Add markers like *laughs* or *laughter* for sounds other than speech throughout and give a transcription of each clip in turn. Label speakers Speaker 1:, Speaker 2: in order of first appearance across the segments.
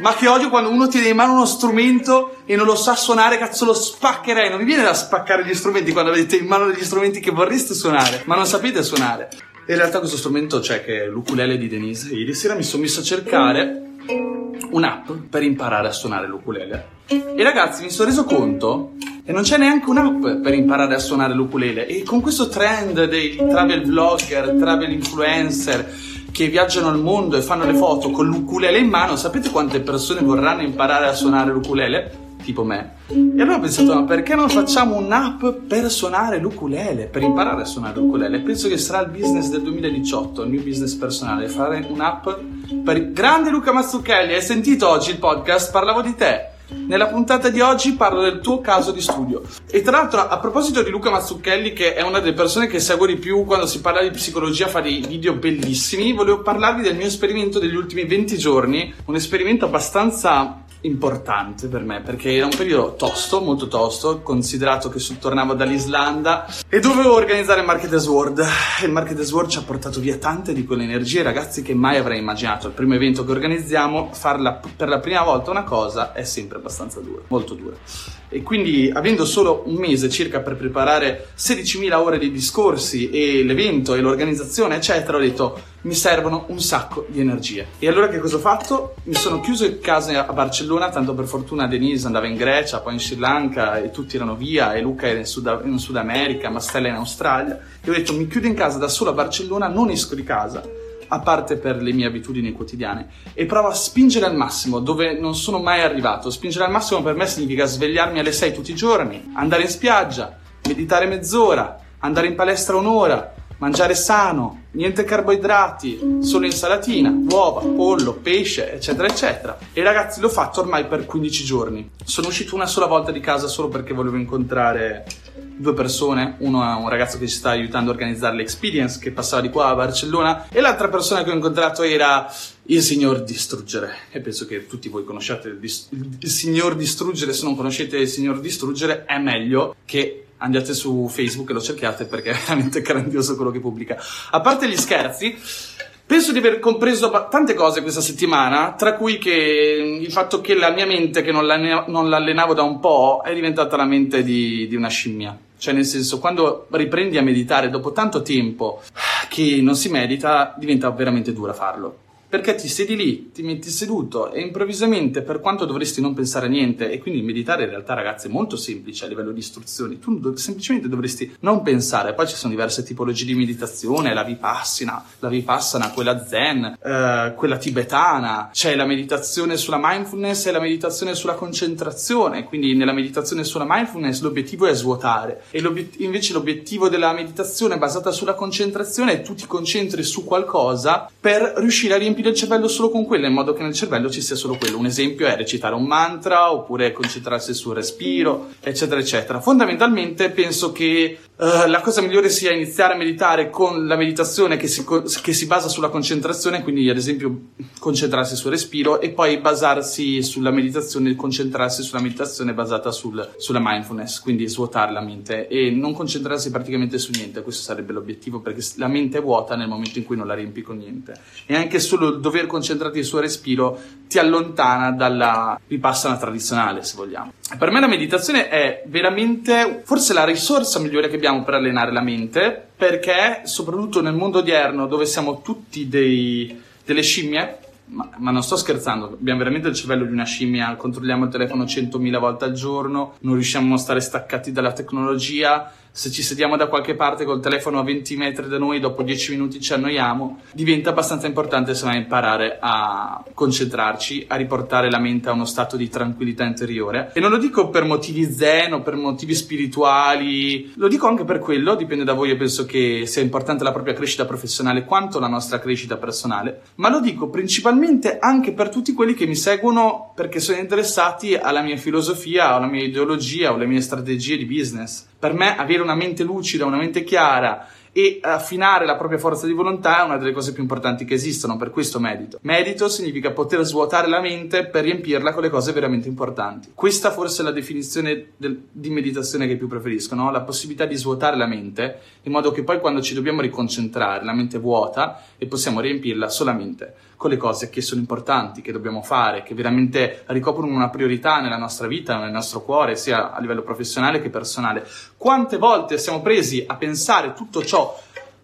Speaker 1: Ma che odio quando uno tiene in mano uno strumento e non lo sa suonare, cazzo lo spaccherei. Non vi viene da spaccare gli strumenti quando avete in mano degli strumenti che vorreste suonare, ma non sapete suonare. In realtà questo strumento c'è che è l'ukulele di Denise. Ieri sera mi sono messo a cercare un'app per imparare a suonare l'ukulele. E ragazzi, mi sono reso conto e non c'è neanche un'app per imparare a suonare l'ukulele. E con questo trend dei travel vlogger, travel influencer, che viaggiano al mondo e fanno le foto con l'ukulele in mano, sapete quante persone vorranno imparare a suonare l'ukulele? Tipo me. E allora ho pensato, ma perché non facciamo un'app per suonare l'ukulele, per imparare a suonare l'ukulele? Penso che sarà il business del 2018, il mio business personale, fare un'app per... Grande Luca Mazzucchelli, hai sentito oggi il podcast? Parlavo di te. Nella puntata di oggi parlo del tuo caso di studio. E tra l'altro, a proposito di Luca Mazzucchelli, che è una delle persone che seguo di più quando si parla di psicologia, fa dei video bellissimi, volevo parlarvi del mio esperimento degli ultimi 20 giorni. Un esperimento abbastanza importante per me perché era un periodo tosto, molto tosto, considerato che tornavo dall'Islanda e dovevo organizzare il Marketers World. Il Marketers World ci ha portato via tante di quelle energie, ragazzi, che mai avrei immaginato. Il primo evento che organizziamo, farla per la prima volta una cosa è sempre abbastanza dura, molto dura. E quindi, avendo solo un mese circa per preparare 16.000 ore di discorsi e l'evento e l'organizzazione, eccetera, ho detto mi servono un sacco di energie. E allora che cosa ho fatto? Mi sono chiuso in casa a Barcellona, tanto per fortuna Denise andava in Grecia, poi in Sri Lanka e tutti erano via e Luca era in Sud, in Sud America, ma Stella in Australia. E ho detto mi chiudo in casa da solo a Barcellona, non esco di casa a parte per le mie abitudini quotidiane, e provo a spingere al massimo dove non sono mai arrivato. Spingere al massimo per me significa svegliarmi alle 6 tutti i giorni, andare in spiaggia, meditare mezz'ora, andare in palestra un'ora, mangiare sano, niente carboidrati, solo insalatina, uova, pollo, pesce, eccetera, eccetera. E ragazzi, l'ho fatto ormai per 15 giorni. Sono uscito una sola volta di casa solo perché volevo incontrare due persone, uno è un ragazzo che ci sta aiutando a organizzare l'experience che passava di qua a Barcellona e l'altra persona che ho incontrato era il signor Distruggere e penso che tutti voi conosciate il, dis- il signor Distruggere, se non conoscete il signor Distruggere è meglio che andate su Facebook e lo cerchiate perché è veramente *laughs* grandioso quello che pubblica. A parte gli scherzi, Penso di aver compreso tante cose questa settimana, tra cui il fatto che la mia mente, che non, l'allenavo da un po', è diventata la mente di, di una scimmia. Cioè, nel senso, quando riprendi a meditare dopo tanto tempo che non si medita, diventa veramente dura farlo. Perché ti siedi lì, ti metti seduto e improvvisamente, per quanto dovresti non pensare a niente, e quindi meditare in realtà, ragazzi, è molto semplice a livello di istruzioni, tu do- semplicemente dovresti non pensare. Poi ci sono diverse tipologie di meditazione, la vipassana, la vipassana, quella zen, eh, quella tibetana, c'è la meditazione sulla mindfulness e la meditazione sulla concentrazione. Quindi nella meditazione sulla mindfulness l'obiettivo è svuotare, e l'obiet- invece l'obiettivo della meditazione basata sulla concentrazione è tu ti concentri su qualcosa per riuscire a riempire riempire il cervello solo con quello, in modo che nel cervello ci sia solo quello. Un esempio è recitare un mantra, oppure concentrarsi sul respiro, eccetera, eccetera. Fondamentalmente penso che uh, la cosa migliore sia iniziare a meditare con la meditazione che si, che si basa sulla concentrazione, quindi ad esempio concentrarsi sul respiro, e poi basarsi sulla meditazione, concentrarsi sulla meditazione basata sul, sulla mindfulness, quindi svuotare la mente e non concentrarsi praticamente su niente. Questo sarebbe l'obiettivo, perché la mente è vuota nel momento in cui non la riempi con niente. E anche solo il dover concentrarti sul respiro ti allontana dalla vipassana tradizionale, se vogliamo. Per me la meditazione è veramente forse la risorsa migliore che abbiamo per allenare la mente, perché soprattutto nel mondo odierno dove siamo tutti dei, delle scimmie, ma, ma, non sto scherzando, abbiamo veramente il cervello di una scimmia, controlliamo il telefono 100.000 volte al giorno, non riusciamo a stare staccati dalla tecnologia, se ci sediamo da qualche parte col telefono a 20 metri da noi, dopo 10 minuti ci annoiamo, diventa abbastanza importante secondo me imparare a concentrarci, a riportare la mente a uno stato di tranquillità interiore. E non lo dico per motivi zen o per motivi spirituali, lo dico anche per quello, dipende da voi, io penso che sia importante la propria crescita professionale quanto la nostra crescita personale, ma lo dico principalmente anche per tutti quelli che mi seguono perché sono interessati alla mia filosofia, alla mia ideologia o alle mie strategie di business. Per me avere una mente lucida, una mente chiara e affinare la propria forza di volontà è una delle cose più importanti che esistono, per questo medito. Medito significa poter svuotare la mente per riempirla con le cose veramente importanti. Questa forse è la definizione del, di meditazione che più preferisco, no? la possibilità di svuotare la mente in modo che poi quando ci dobbiamo riconcentrare, la mente vuota e possiamo riempirla solamente con le cose che sono importanti, che dobbiamo fare, che veramente ricoprono una priorità nella nostra vita, nel nostro cuore, sia a livello professionale che personale. Quante volte siamo presi a pensare tutto ciò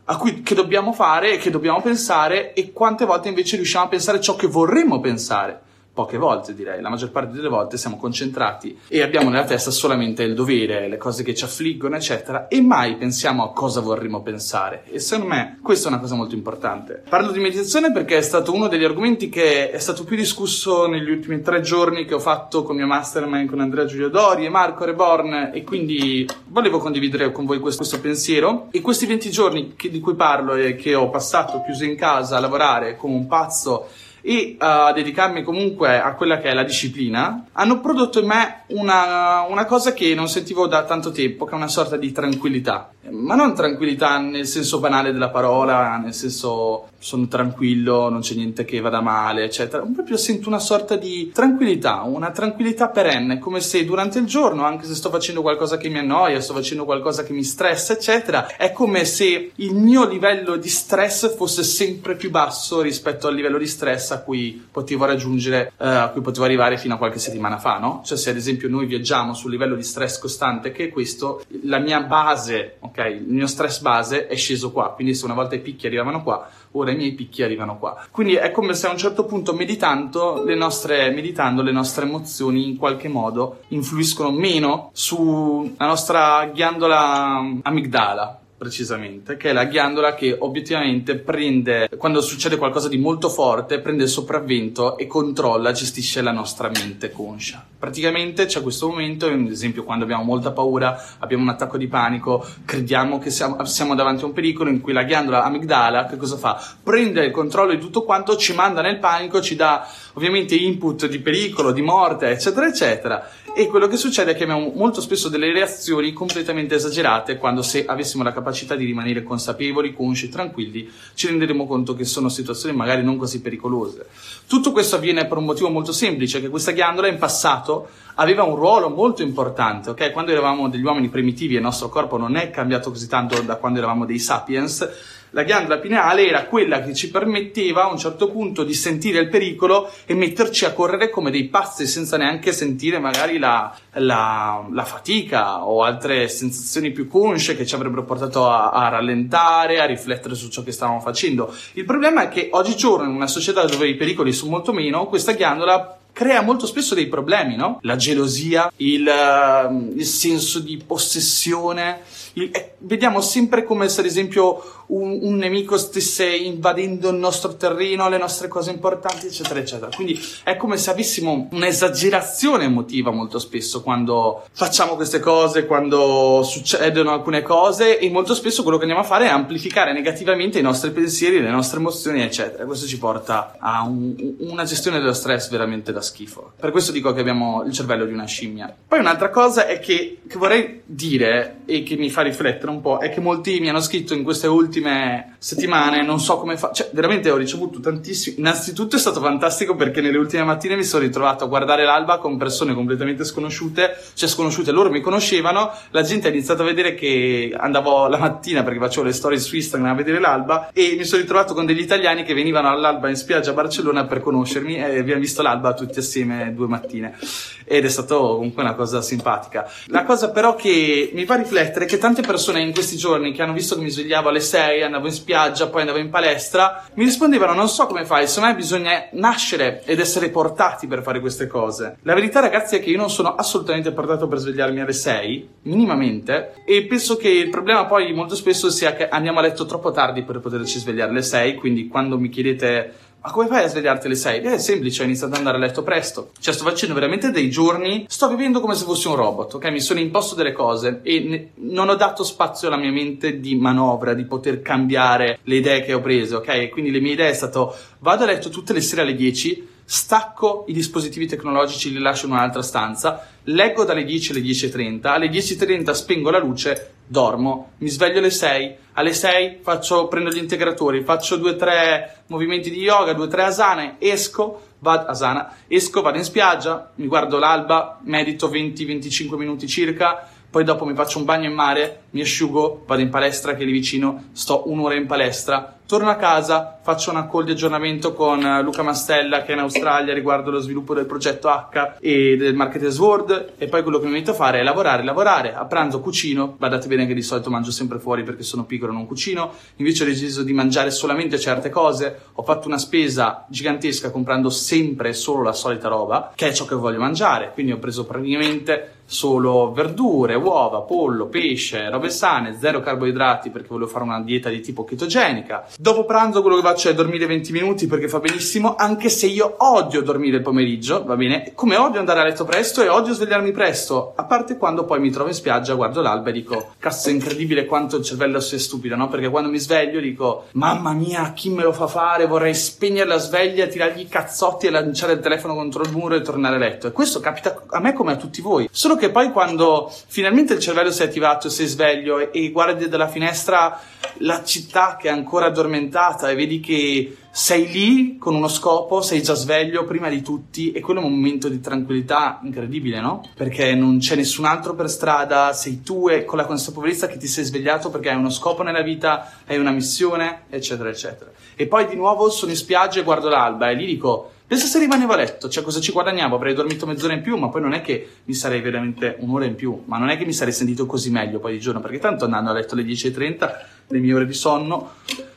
Speaker 1: a cui, che dobbiamo fare e che dobbiamo pensare e quante volte invece riusciamo a pensare ciò che vorremmo pensare poche volte direi, la maggior parte delle volte siamo concentrati e abbiamo nella testa solamente il dovere, le cose che ci affliggono, eccetera, e mai pensiamo a cosa vorremmo pensare. E secondo me questa è una cosa molto importante. Parlo di meditazione perché è stato uno degli argomenti che è stato più discusso negli ultimi tre giorni che ho fatto con mio mastermind con Andrea Giulio Dori e Marco Reborn e quindi volevo condividere con voi questo, questo pensiero. E questi 20 giorni che, di cui parlo e che ho passato chiuso in casa a lavorare come un pazzo e uh, dedicarmi comunque a quella che è la disciplina, hanno prodotto in me una, una, cosa che non sentivo da tanto tempo, che è una sorta di tranquillità. Ma non tranquillità nel senso banale della parola, nel senso sono tranquillo, non c'è niente che vada male, eccetera. Proprio sento una sorta di tranquillità, una tranquillità perenne, come se durante il giorno, anche se sto facendo qualcosa che mi annoia, sto facendo qualcosa che mi stressa, eccetera, è come se il mio livello di stress fosse sempre più basso rispetto al livello di stress a cui potevo raggiungere, uh, a cui potevo arrivare fino a qualche settimana fa, no? Cioè se ad esempio noi viaggiamo sul livello di stress costante che è questo, la mia base, ok, il mio stress base è sceso qua, quindi se una volta i picchi arrivavano qua, ora i miei picchi arrivano qua. Quindi è come se a un certo punto meditando le nostre, meditando, le nostre emozioni in qualche modo influiscono meno sulla nostra ghiandola amigdala, precisamente, che è la ghiandola che obiettivamente prende, quando succede qualcosa di molto forte, prende il sopravvento e controlla, gestisce la nostra mente conscia. Praticamente c'è questo momento, ad esempio quando abbiamo molta paura, abbiamo un attacco di panico, crediamo che siamo, siamo davanti a un pericolo in cui la ghiandola amigdala che cosa fa? Prende il controllo di tutto quanto, ci manda nel panico, ci dà ovviamente input di pericolo, di morte, eccetera, eccetera. E quello che succede è che abbiamo molto spesso delle reazioni completamente esagerate quando se avessimo la capacità di rimanere consapevoli, consci, tranquilli, ci renderemo conto che sono situazioni magari non così pericolose. Tutto questo avviene per un motivo molto semplice, che questa ghiandola in passato aveva un ruolo molto importante, ok? Quando eravamo degli uomini primitivi e il nostro corpo non è cambiato così tanto da quando eravamo dei sapiens, la ghiandola pineale era quella che ci permetteva a un certo punto di sentire il pericolo e metterci a correre come dei pazzi senza neanche sentire magari la, la, la fatica o altre sensazioni più consce che ci avrebbero portato a, a, rallentare, a riflettere su ciò che stavamo facendo. Il problema è che oggigiorno in una società dove i pericoli sono molto meno, questa ghiandola crea molto spesso dei problemi, no? La gelosia, il, uh, il senso di possessione. Il, eh, vediamo sempre come se, ad esempio, un, un, nemico stesse invadendo il nostro terreno, le nostre cose importanti, eccetera, eccetera. Quindi è come se avessimo un'esagerazione emotiva molto spesso quando facciamo queste cose, quando succedono alcune cose e molto spesso quello che andiamo a fare è amplificare negativamente i nostri pensieri, le nostre emozioni, eccetera. Questo ci porta a un, una gestione dello stress veramente da schifo. Per questo dico che abbiamo il cervello di una scimmia. Poi un'altra cosa è che, che vorrei dire e che mi fa riflettere un po' è che molti mi hanno scritto in queste ultime settimane, non so come fa, cioè veramente ho ricevuto tantissimi. Innanzitutto è stato fantastico perché nelle ultime mattine mi sono ritrovato a guardare l'alba con persone completamente sconosciute, cioè sconosciute, loro mi conoscevano, la gente ha iniziato a vedere che andavo la mattina perché facevo le storie su Instagram a vedere l'alba e mi sono ritrovato con degli italiani che venivano all'alba in spiaggia a Barcellona per conoscermi e abbiamo visto l'alba tutti assieme due mattine ed è stato comunque una cosa simpatica. La cosa però che mi fa riflettere è che tante persone in questi giorni che hanno visto che mi svegliavo alle 6 6, andavo in spiaggia, poi andavo in palestra, mi rispondevano non so come fai, secondo me bisogna nascere ed essere portati per fare queste cose. La verità ragazzi è che io non sono assolutamente portato per svegliarmi alle 6, minimamente, e penso che il problema poi molto spesso sia che andiamo a letto troppo tardi per poterci svegliare alle 6, quindi quando mi chiedete ma come fai a svegliarti alle 6? È semplice, ho iniziato ad andare a letto presto. Cioè, sto facendo veramente dei giorni, sto vivendo come se fossi un robot, ok? Mi sono imposto delle cose e ne- non ho dato spazio alla mia mente di manovra, di poter cambiare le idee che ho preso, ok? Quindi le mie idee è stato, vado a letto tutte le sere alle 10, stacco i dispositivi tecnologici, li lascio in un'altra stanza, leggo dalle 10 alle 10.30, alle 10.30 spengo la luce, dormo, mi sveglio alle 6, alle 6 faccio, prendo gli integratori, faccio 2-3 movimenti di yoga, 2-3 asane, esco, vado, asana, esco, vado in spiaggia, mi guardo l'alba, medito 20-25 minuti circa, poi dopo mi faccio un bagno in mare, mi asciugo, vado in palestra che è lì vicino, sto un'ora in palestra, torno a casa, faccio una call di aggiornamento con eh, Luca Mastella che è in Australia riguardo lo sviluppo del progetto H e del Marketers World e poi quello che mi metto a fare è lavorare, lavorare, a pranzo cucino, guardate bene che di solito mangio sempre fuori perché sono piccolo e non cucino, invece ho deciso di mangiare solamente certe cose, ho fatto una spesa gigantesca comprando sempre solo la solita roba, che è ciò che voglio mangiare, quindi ho preso praticamente solo verdure, uova, pollo, pesce, robe sane, zero carboidrati perché volevo fare una dieta di tipo chetogenica. Dopo pranzo quello che faccio è dormire 20 minuti perché fa benissimo, anche se io odio dormire il pomeriggio, va bene? Come odio andare a letto presto e odio svegliarmi presto, a parte quando poi mi trovo in spiaggia, guardo l'alba e dico, cazzo è incredibile quanto il cervello sia stupido, no? Perché quando mi sveglio dico, mamma mia, chi me lo fa fare? Vorrei spegnere la sveglia, tirargli i cazzotti e lanciare il telefono contro il muro e tornare a letto. E questo capita a me come a tutti voi. Solo che poi quando finalmente il cervello si è attivato, sei sveglio e, e guardi dalla finestra la città che è ancora addormentata e vedi che sei lì con uno scopo, sei già sveglio prima di tutti e quello è un momento di tranquillità incredibile, no? Perché non c'è nessun altro per strada, sei tu e con la consapevolezza che ti sei svegliato perché hai uno scopo nella vita, hai una missione, eccetera, eccetera. E poi di nuovo sono in spiaggia e guardo l'alba e lì dico Pensa se rimanevo a letto, cioè cosa ci guadagnavo? Avrei dormito mezz'ora in più, ma poi non è che mi sarei veramente un'ora in più, ma non è che mi sarei sentito così meglio poi di giorno, perché tanto andando a letto alle 10.30, le mie ore di sonno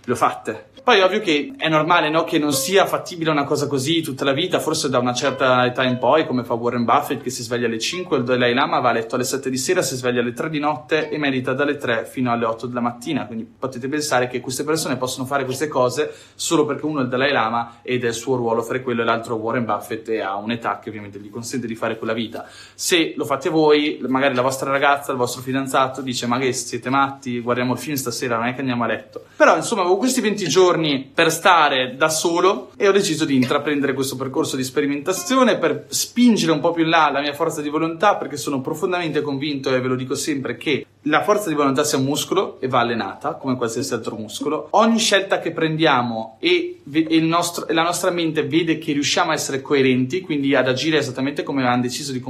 Speaker 1: le ho fatte. Poi ovvio che è normale no, che non sia fattibile una cosa così tutta la vita, forse da una certa età in poi, come fa Warren Buffett che si sveglia alle 5, il Dalai Lama va a letto alle 7 di sera, si sveglia alle 3 di notte e medita dalle 3 fino alle 8 della mattina. Quindi potete pensare che queste persone possono fare queste cose solo perché uno è il Dalai Lama ed è il suo ruolo fare quello e l'altro Warren Buffett e ha un'età che ovviamente gli consente di fare quella vita. Se lo fate voi, magari la vostra ragazza, il vostro fidanzato dice ma che siete matti, guardiamo il film stasera, non è che andiamo a letto. Però insomma avevo questi 20 giorni per stare da solo e ho deciso di intraprendere questo percorso di sperimentazione per spingere un po' più in là la mia forza di volontà perché sono profondamente convinto e ve lo dico sempre che la forza di volontà sia un muscolo e va allenata come qualsiasi altro muscolo. Ogni scelta che prendiamo e, e, nostro, la nostra mente vede che riusciamo a essere coerenti, quindi ad agire esattamente come avevamo deciso di,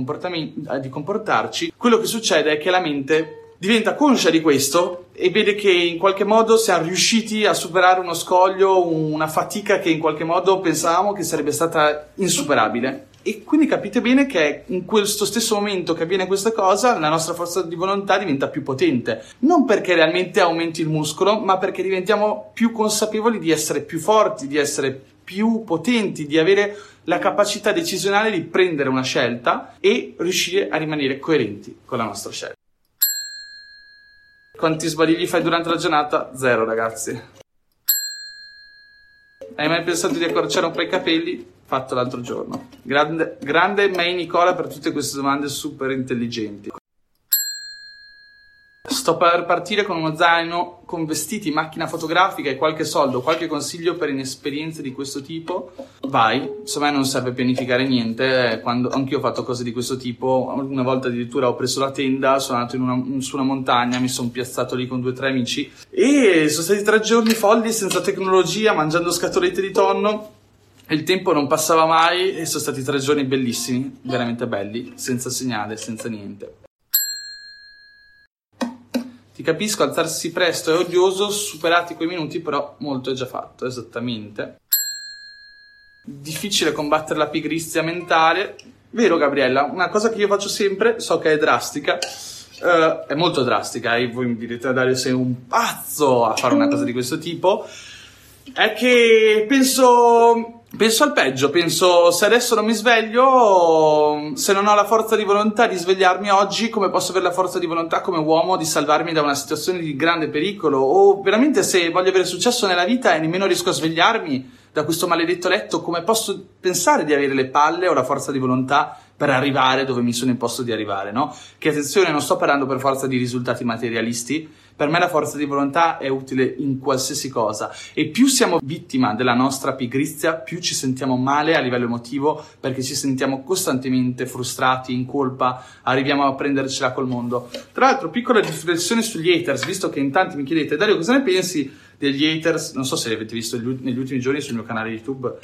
Speaker 1: di comportarci, quello che succede è che la mente diventa conscia di questo e vede che in qualche modo siamo riusciti a superare uno scoglio, una fatica che in qualche modo pensavamo che sarebbe stata insuperabile. E quindi capite bene che in questo stesso momento che avviene questa cosa, la nostra forza di volontà diventa più potente. Non perché realmente aumenti il muscolo, ma perché diventiamo più consapevoli di essere più forti, di essere più potenti, di avere la capacità decisionale di prendere una scelta e riuscire a rimanere coerenti con la nostra scelta. Quanti sbadigli fai durante la giornata? Zero, ragazzi. Hai mai pensato di accorciare un po' i capelli? Fatto l'altro giorno. Grande, grande May Nicola per tutte queste domande super intelligenti. Sto per partire con uno zaino con vestiti, macchina fotografica e qualche soldo, qualche consiglio per inesperienze di questo tipo? Vai, insomma non serve pianificare niente, eh, quando anch'io ho fatto cose di questo tipo, una volta addirittura ho preso la tenda, sono andato una, su una montagna, mi sono piazzato lì con due o tre amici e sono stati tre giorni folli senza tecnologia, mangiando scatolette di tonno, il tempo non passava mai e sono stati tre giorni bellissimi, veramente belli, senza segnale, senza niente. Ti capisco, alzarsi presto è odioso, superati quei minuti, però molto è già fatto, esattamente. Difficile combattere la pigrizia mentale. Vero, Gabriella, una cosa che io faccio sempre, so che è drastica, uh, è molto drastica, e voi mi direte, Dario, sei un pazzo a fare una cosa di questo tipo, è che penso Penso al peggio, penso se adesso non mi sveglio, se non ho la forza di volontà di svegliarmi oggi, come posso avere la forza di volontà come uomo di salvarmi da una situazione di grande pericolo? O veramente se voglio avere successo nella vita e nemmeno riesco a svegliarmi da questo maledetto letto, come posso pensare di avere le palle o la forza di volontà per arrivare dove mi sono imposto di arrivare, no? Che attenzione, non sto parlando per forza di risultati materialisti, per me la forza di volontà è utile in qualsiasi cosa e più siamo vittima della nostra pigrizia, più ci sentiamo male a livello emotivo perché ci sentiamo costantemente frustrati, in colpa, arriviamo a prendercela col mondo. Tra l'altro, piccola riflessione sugli haters, visto che in tanti mi chiedete, Dario, cosa ne pensi degli haters? Non so se li avete visto negli ultimi giorni sul mio canale YouTube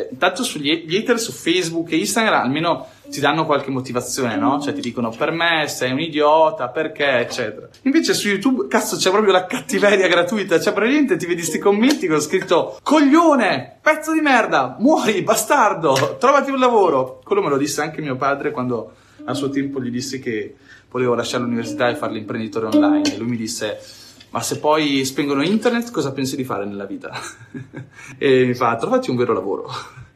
Speaker 1: cioè, intanto sugli hater su Facebook e Instagram almeno ti danno qualche motivazione, no? Cioè ti dicono per me sei un idiota, perché, eccetera. Invece su YouTube, cazzo, c'è proprio la cattiveria gratuita. Cioè, praticamente ti vedi sti commenti con scritto coglione, pezzo di merda, muori, bastardo, trovati un lavoro. Quello me lo disse anche mio padre quando a suo tempo gli dissi che volevo lasciare l'università e fare l'imprenditore online. E lui mi disse ma se poi spengono internet cosa pensi di fare nella vita? *laughs* e mi fa, trovati un vero lavoro.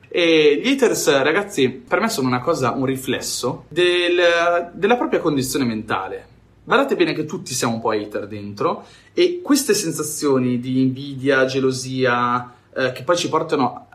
Speaker 1: E gli haters, ragazzi, per me sono una cosa, un riflesso del, della propria condizione mentale. Guardate bene che tutti siamo un po' hater dentro e queste sensazioni di invidia, gelosia, eh, che poi ci portano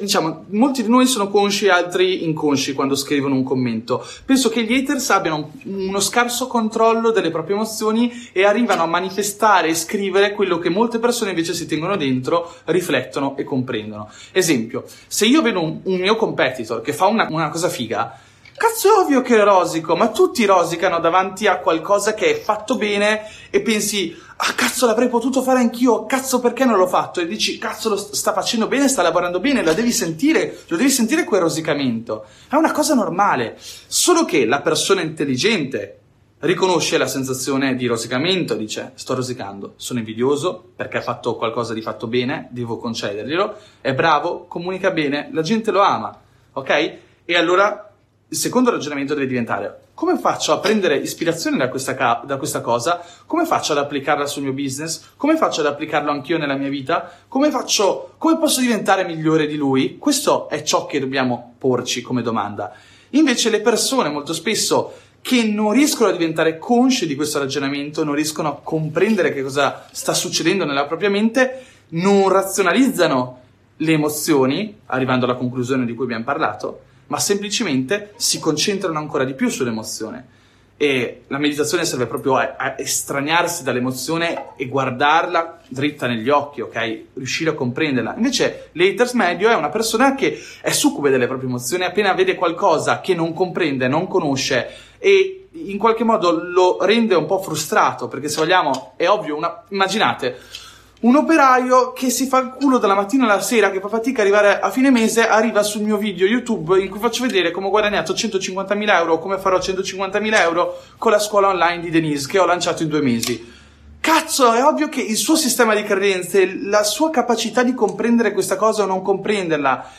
Speaker 1: diciamo, molti di noi sono consci e altri inconsci quando scrivono un commento. Penso che gli haters abbiano uno scarso controllo delle proprie emozioni e arrivano a manifestare e scrivere quello che molte persone invece si tengono dentro, riflettono e comprendono. Esempio, se io vedo un, un mio competitor che fa una, una cosa figa, Cazzo è ovvio che rosico, ma tutti rosicano davanti a qualcosa che è fatto bene e pensi, ah cazzo l'avrei potuto fare anch'io, cazzo perché non l'ho fatto? E dici, cazzo lo sta facendo bene, sta lavorando bene, lo devi sentire, lo devi sentire quel rosicamento. È una cosa normale, solo che la persona intelligente riconosce la sensazione di rosicamento, dice sto rosicando, sono invidioso perché ha fatto qualcosa di fatto bene, devo concederglielo, è bravo, comunica bene, la gente lo ama, ok? E allora il secondo ragionamento deve diventare come faccio a prendere ispirazione da questa, ca- da questa, cosa? Come faccio ad applicarla sul mio business? Come faccio ad applicarlo anch'io nella mia vita? Come faccio, come posso diventare migliore di lui? Questo è ciò che dobbiamo porci come domanda. Invece le persone molto spesso che non riescono a diventare consci di questo ragionamento, non riescono a comprendere che cosa sta succedendo nella propria mente, non razionalizzano le emozioni, arrivando alla conclusione di cui abbiamo parlato, ma semplicemente si concentrano ancora di più sull'emozione. E la meditazione serve proprio a, a estraniarsi dall'emozione e guardarla dritta negli occhi, ok? Riuscire a comprenderla. Invece l'haters medio è una persona che è succube delle proprie emozioni, appena vede qualcosa che non comprende, non conosce e in qualche modo lo rende un po' frustrato, perché se vogliamo, è ovvio, una... immaginate, un operaio che si fa il culo dalla mattina alla sera, che fa fatica ad arrivare a fine mese, arriva sul mio video YouTube in cui faccio vedere come ho guadagnato 150.000 euro come farò 150.000 euro con la scuola online di Denise che ho lanciato in due mesi. Cazzo, è ovvio che il suo sistema di credenze, la sua capacità di comprendere questa cosa o non comprenderla,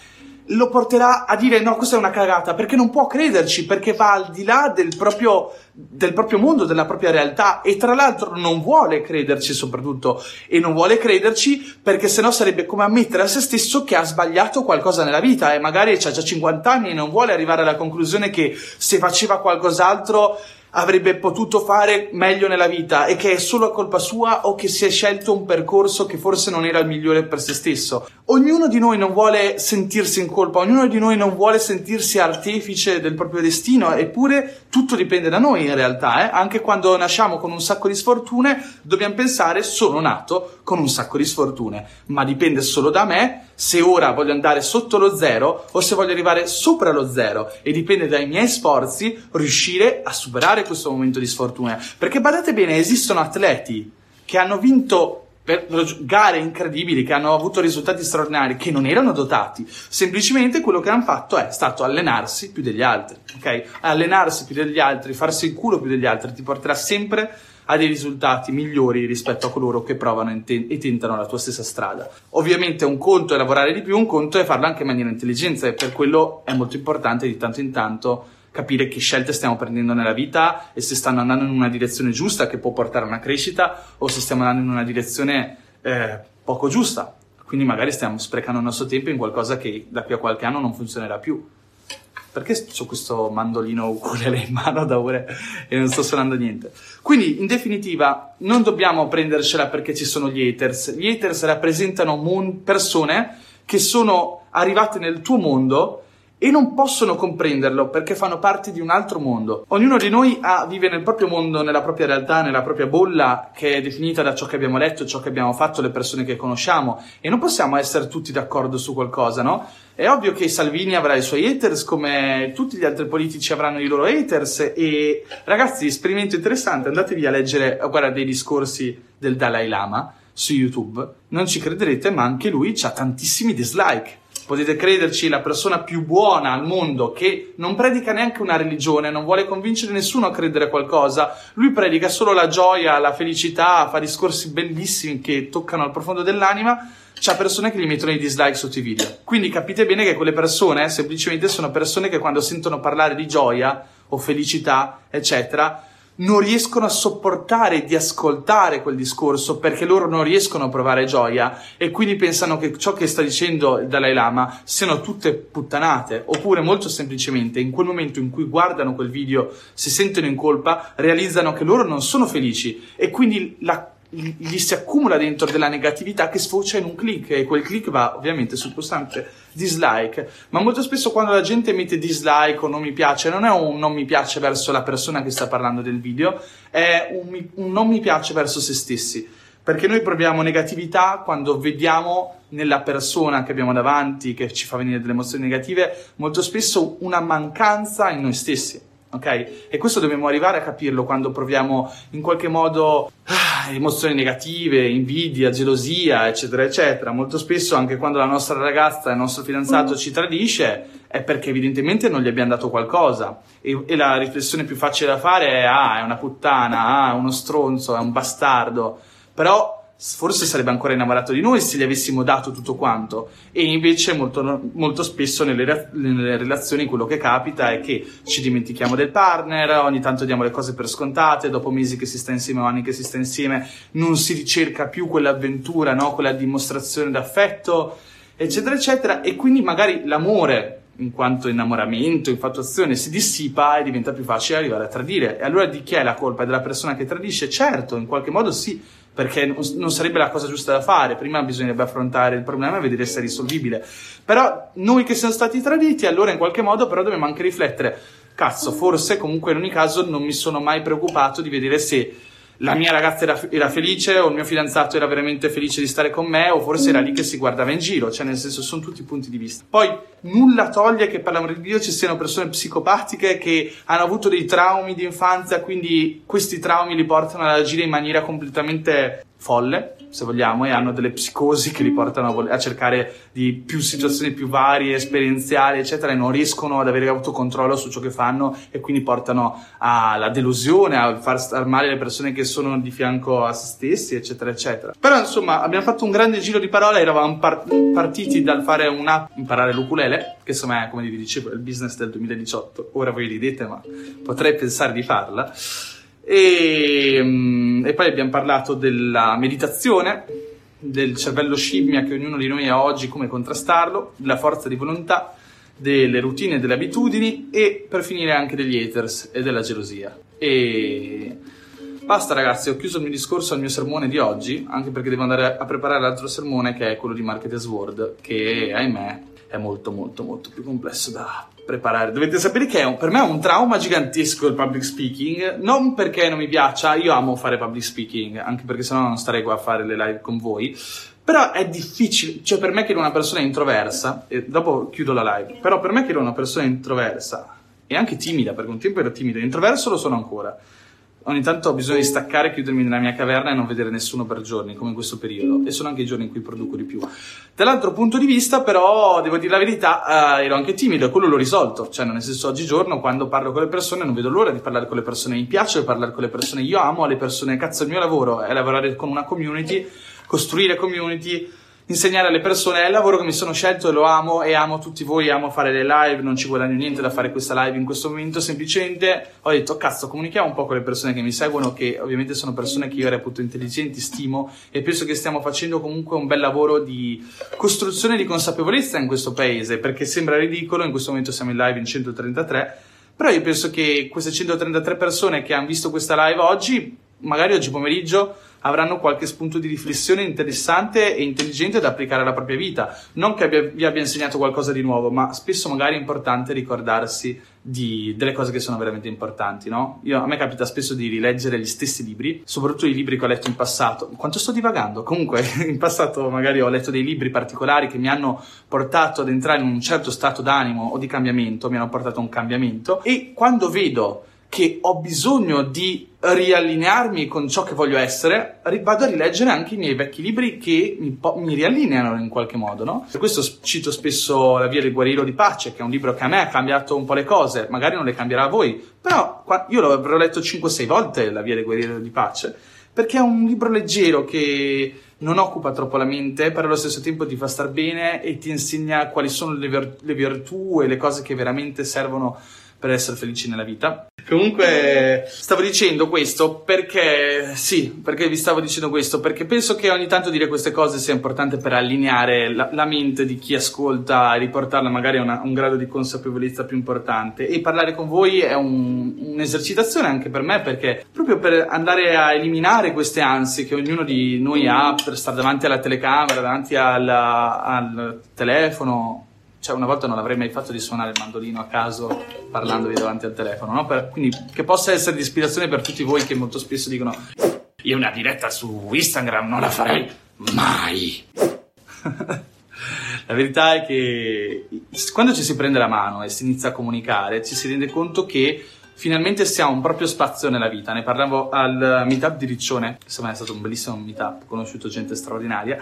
Speaker 1: lo porterà a dire no, questa è una cagata, perché non può crederci, perché va al di là del proprio, del proprio mondo, della propria realtà e tra l'altro non vuole crederci soprattutto e non vuole crederci perché sennò sarebbe come ammettere a se stesso che ha sbagliato qualcosa nella vita e magari ha già 50 anni e non vuole arrivare alla conclusione che se faceva qualcos'altro avrebbe potuto fare meglio nella vita e che è solo colpa sua o che si è scelto un percorso che forse non era il migliore per se stesso. Ognuno di noi non vuole sentirsi in colpa, ognuno di noi non vuole sentirsi artefice del proprio destino, eppure tutto dipende da noi in realtà, eh? anche quando nasciamo con un sacco di sfortune, dobbiamo pensare sono nato con un sacco di sfortune, ma dipende solo da me se ora voglio andare sotto lo zero o se voglio arrivare sopra lo zero e dipende dai miei sforzi riuscire a superare questo momento di sfortuna. Perché badate bene, esistono atleti che hanno vinto gare incredibili che hanno avuto risultati straordinari che non erano dotati, semplicemente quello che hanno fatto è stato allenarsi più degli altri, ok? Allenarsi più degli altri, farsi il culo più degli altri ti porterà sempre a dei risultati migliori rispetto a coloro che provano e tentano la tua stessa strada. Ovviamente un conto è lavorare di più, un conto è farlo anche in maniera intelligente e per quello è molto importante di tanto in tanto capire che scelte stiamo prendendo nella vita e se stanno andando in una direzione giusta che può portare a una crescita o se stiamo andando in una direzione eh, poco giusta. Quindi magari stiamo sprecando il nostro tempo in qualcosa che da qui a qualche anno non funzionerà più. Perché ho questo mandolino ukulele *laughs* in mano da ore e non sto suonando niente? Quindi, in definitiva, non dobbiamo prendercela perché ci sono gli haters. Gli haters rappresentano persone che sono arrivate nel tuo mondo e non possono comprenderlo perché fanno parte di un altro mondo. Ognuno di noi ha, vive nel proprio mondo, nella propria realtà, nella propria bolla che è definita da ciò che abbiamo letto, ciò che abbiamo fatto, le persone che conosciamo. E non possiamo essere tutti d'accordo su qualcosa, no? È ovvio che Salvini avrà i suoi haters come tutti gli altri politici avranno i loro haters. E ragazzi, esperimento interessante, andatevi a leggere, a guardare dei discorsi del Dalai Lama su YouTube, non ci crederete, ma anche lui ha tantissimi dislike potete crederci, la persona più buona al mondo che non predica neanche una religione, non vuole convincere nessuno a credere a qualcosa, lui predica solo la gioia, la felicità, fa discorsi bellissimi che toccano al profondo dell'anima, c'ha persone che gli mettono i dislike sotto i video. Quindi capite bene che quelle persone semplicemente sono persone che quando sentono parlare di gioia o felicità, eccetera, non riescono a sopportare di ascoltare quel discorso perché loro non riescono a provare gioia e quindi pensano che ciò che sta dicendo il Dalai Lama siano tutte puttanate. Oppure molto semplicemente in quel momento in cui guardano quel video si sentono in colpa realizzano che loro non sono felici e quindi la gli si accumula dentro della negatività che sfocia in un click e quel click va ovviamente sul pulsante dislike. Ma molto spesso quando la gente mette dislike o non mi piace non è un non mi piace verso la persona che sta parlando del video è un, un non mi piace verso se stessi. Perché noi proviamo negatività quando vediamo nella persona che abbiamo davanti che ci fa venire delle emozioni negative molto spesso una mancanza in noi stessi ok? E questo dobbiamo arrivare a capirlo quando proviamo in qualche modo ah, emozioni negative, invidia, gelosia, eccetera, eccetera. Molto spesso anche quando la nostra ragazza, il nostro fidanzato ci tradisce è perché evidentemente non gli abbiamo dato qualcosa. E, e la riflessione più facile da fare è ah, è una puttana, ah, è uno stronzo, è un bastardo. Però forse sarebbe ancora innamorato di noi se gli avessimo dato tutto quanto e invece molto, molto spesso nelle, nelle, relazioni quello che capita è che ci dimentichiamo del partner, ogni tanto diamo le cose per scontate, dopo mesi che si sta insieme o anni che si sta insieme non si ricerca più quell'avventura, no? quella dimostrazione d'affetto, eccetera, eccetera e quindi magari l'amore in quanto innamoramento, infatuazione si dissipa e diventa più facile arrivare a tradire. E allora di chi è la colpa? È della persona che tradisce? Certo, in qualche modo sì, perché non sarebbe la cosa giusta da fare. Prima bisognerebbe affrontare il problema e vedere se è risolvibile. Però noi che siamo stati traditi, allora in qualche modo però dobbiamo anche riflettere. Cazzo, forse comunque in ogni caso non mi sono mai preoccupato di vedere se la mia ragazza era, era, felice o il mio fidanzato era veramente felice di stare con me o forse era lì che si guardava in giro, cioè nel senso sono tutti punti di vista. Poi nulla toglie che per l'amore di Dio ci siano persone psicopatiche che hanno avuto dei traumi di infanzia, quindi questi traumi li portano ad agire in maniera completamente folle, se vogliamo, e hanno delle psicosi che li portano a, voler, a, cercare di più situazioni più varie, esperienziali, eccetera, e non riescono ad avere autocontrollo su ciò che fanno e quindi portano alla delusione, a far star male le persone che sono di fianco a se stessi, eccetera, eccetera. Però insomma, abbiamo fatto un grande giro di parole, eravamo par- partiti dal fare un'app, imparare l'ukulele, che insomma è, come vi dicevo, il business del 2018. Ora voi ridete, ma potrei pensare di farla. E, mm, e poi abbiamo parlato della meditazione, del cervello scimmia che ognuno di noi ha oggi, come contrastarlo, della forza di volontà, delle routine e delle abitudini e per finire anche degli haters e della gelosia. E basta ragazzi, ho chiuso il mio discorso al mio sermone di oggi, anche perché devo andare a preparare l'altro sermone che è quello di Marketers World, che ahimè è molto molto molto più complesso da preparare. Dovete sapere che un, per me è un trauma gigantesco il public speaking, non perché non mi piaccia, io amo fare public speaking, anche perché sennò non starei qua a fare le live con voi, però è difficile, cioè per me che ero una persona introversa, e dopo chiudo la live, però per me che ero una persona introversa e anche timida, perché un tempo ero timido, introverso lo sono ancora ogni tanto ho bisogno di staccare, chiudermi nella mia caverna e non vedere nessuno per giorni, come in questo periodo. E sono anche i giorni in cui produco di più. Dall'altro punto di vista, però, devo dire la verità, eh, ero anche timido e quello l'ho risolto. Cioè, nel senso, oggigiorno, quando parlo con le persone, non vedo l'ora di parlare con le persone. Mi piace parlare con le persone. Io amo le persone. Cazzo, il mio lavoro è lavorare con una community, costruire community insegnare alle persone. È il lavoro che mi sono scelto e lo amo e amo tutti voi, amo fare le live, non ci guadagno niente da fare questa live in questo momento, semplicemente ho detto cazzo, comunichiamo un po' con le persone che mi seguono, che ovviamente sono persone che io reputo intelligenti, stimo e penso che stiamo facendo comunque un bel lavoro di costruzione di consapevolezza in questo paese, perché sembra ridicolo, in questo momento siamo in live in 133, però io penso che queste 133 persone che hanno visto questa live oggi, magari oggi pomeriggio, avranno qualche spunto di riflessione interessante e intelligente da applicare alla propria vita. Non che abbia, vi abbia insegnato qualcosa di nuovo, ma spesso magari è importante ricordarsi di, delle cose che sono veramente importanti, no? Io, a me capita spesso di rileggere gli stessi libri, soprattutto i libri che ho letto in passato. Quanto sto divagando? Comunque, *laughs* in passato magari ho letto dei libri particolari che mi hanno portato ad entrare in un certo stato d'animo o di cambiamento, mi hanno portato a un cambiamento e quando vedo che ho bisogno di riallinearmi con ciò che voglio essere, vado a rileggere anche i miei vecchi libri che mi, po- mi riallineano in qualche modo, no? Per questo cito spesso La via del guerriero di pace, che è un libro che a me ha cambiato un po' le cose, magari non le cambierà a voi, però io l'avrò letto 5-6 volte La via del guerriero di pace, perché è un libro leggero che non occupa troppo la mente, però allo stesso tempo ti fa star bene e ti insegna quali sono le, vir- le virtù e le cose che veramente servono per essere felici nella vita. Comunque, stavo dicendo questo perché, sì, perché vi stavo dicendo questo, perché penso che ogni tanto dire queste cose sia importante per allineare la, la mente di chi ascolta e riportarla magari a una, un grado di consapevolezza più importante. E parlare con voi è un, un'esercitazione anche per me, perché proprio per andare a eliminare queste ansie che ognuno di noi ha per stare davanti alla telecamera, davanti alla, al telefono, cioè una volta non avrei mai fatto di suonare il mandolino a caso parlandovi davanti al telefono, no? Per, quindi che possa essere di ispirazione per tutti voi che molto spesso dicono io una diretta su Instagram non la farei mai. *laughs* la verità è che quando ci si prende la mano e si inizia a comunicare, ci si rende conto che finalmente si ha un proprio spazio nella vita. Ne parlavo al meetup di Riccione, me è stato un bellissimo meetup, ho conosciuto gente straordinaria.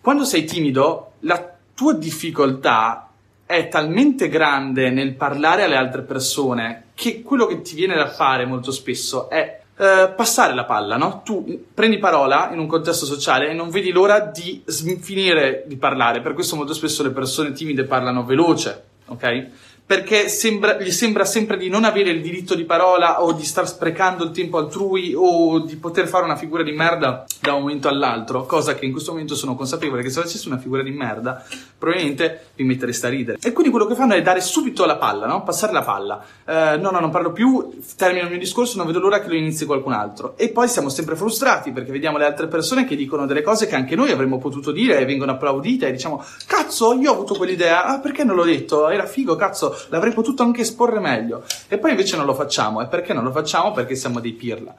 Speaker 1: Quando sei timido, la tua difficoltà è talmente grande nel parlare alle altre persone che quello che ti viene da fare molto spesso è eh, passare la palla, no? Tu prendi parola in un contesto sociale e non vedi l'ora di finire di parlare, per questo molto spesso le persone timide parlano veloce, ok? Perché sembra, gli sembra sempre di non avere il diritto di parola o di star sprecando il tempo altrui o di poter fare una figura di merda da un momento all'altro, cosa che in questo momento sono consapevole che se facessi una figura di merda probabilmente vi mettereste a ridere. E quindi quello che fanno è dare subito la palla, no? passare la palla. Eh, no, no, non parlo più, termino il mio discorso, non vedo l'ora che lo inizi qualcun altro. E poi siamo sempre frustrati perché vediamo le altre persone che dicono delle cose che anche noi avremmo potuto dire e vengono applaudite e diciamo cazzo, io ho avuto quell'idea, ah, perché non l'ho detto? Era figo, cazzo l'avrei potuto anche esporre meglio. E poi invece non lo facciamo. E perché non lo facciamo? Perché siamo dei pirla.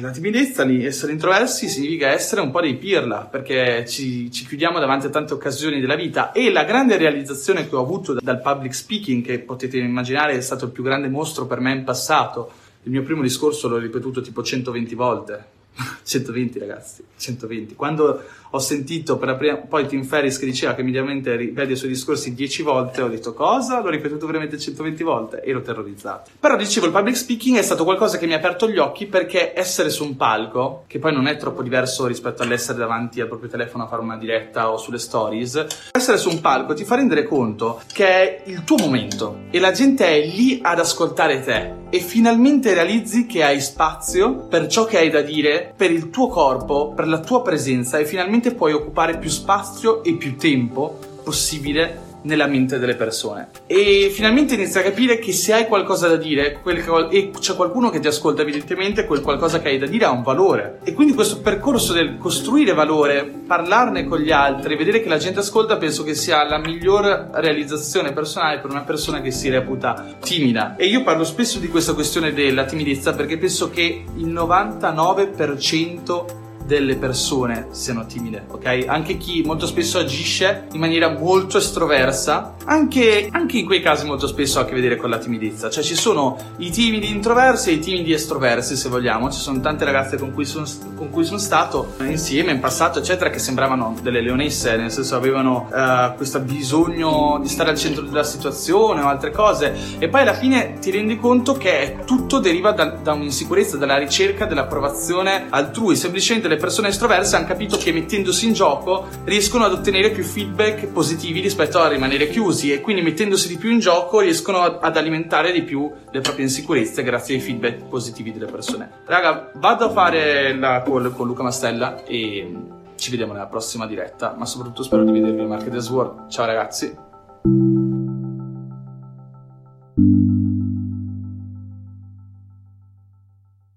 Speaker 1: La timidezza di essere introversi significa essere un po' dei pirla, perché ci, ci, chiudiamo davanti a tante occasioni della vita. E la grande realizzazione che ho avuto dal public speaking, che potete immaginare è stato il più grande mostro per me in passato, il mio primo discorso l'ho ripetuto tipo 120 volte. *laughs* 120 ragazzi, 120. Quando ho sentito per la prima, poi Tim Ferris che diceva che mediamente ripete i suoi discorsi 10 volte, ho detto cosa? L'ho ripetuto veramente 120 volte e ero terrorizzato. Però dicevo, il public speaking è stato qualcosa che mi ha aperto gli occhi perché essere su un palco, che poi non è troppo diverso rispetto all'essere davanti al proprio telefono a fare una diretta o sulle stories, essere su un palco ti fa rendere conto che è il tuo momento e la gente è lì ad ascoltare te e finalmente realizzi che hai spazio per ciò che hai da dire, per il tuo corpo, per la tua presenza e finalmente finalmente puoi occupare più spazio e più tempo possibile nella mente delle persone. E finalmente inizi a capire che se hai qualcosa da dire e c'è qualcuno che ti ascolta, evidentemente quel qualcosa che hai da dire ha un valore. E quindi questo percorso del costruire valore, parlarne con gli altri, vedere che la gente ascolta, penso che sia la miglior realizzazione personale per una persona che si reputa timida. E io parlo spesso di questa questione della timidezza perché penso che il 99% delle persone siano timide, ok? Anche chi molto spesso agisce in maniera molto estroversa, anche, anche, in quei casi molto spesso ha a che vedere con la timidezza. Cioè ci sono i timidi introversi e i timidi estroversi, se vogliamo. Ci sono tante ragazze con cui sono, con cui sono stato insieme in passato, eccetera, che sembravano delle leonesse, nel senso avevano uh, questo bisogno di stare al centro della situazione o altre cose. E poi alla fine ti rendi conto che tutto deriva da, da un'insicurezza, dalla ricerca dell'approvazione altrui. Semplicemente le le persone estroverse hanno capito che mettendosi in gioco riescono ad ottenere più feedback positivi rispetto a rimanere chiusi e quindi mettendosi di più in gioco riescono ad alimentare di più le proprie insicurezze grazie ai feedback positivi delle persone. Raga, vado a fare la call con Luca Mastella e ci vediamo nella prossima diretta, ma soprattutto spero di vedervi al Marketers World. Ciao ragazzi!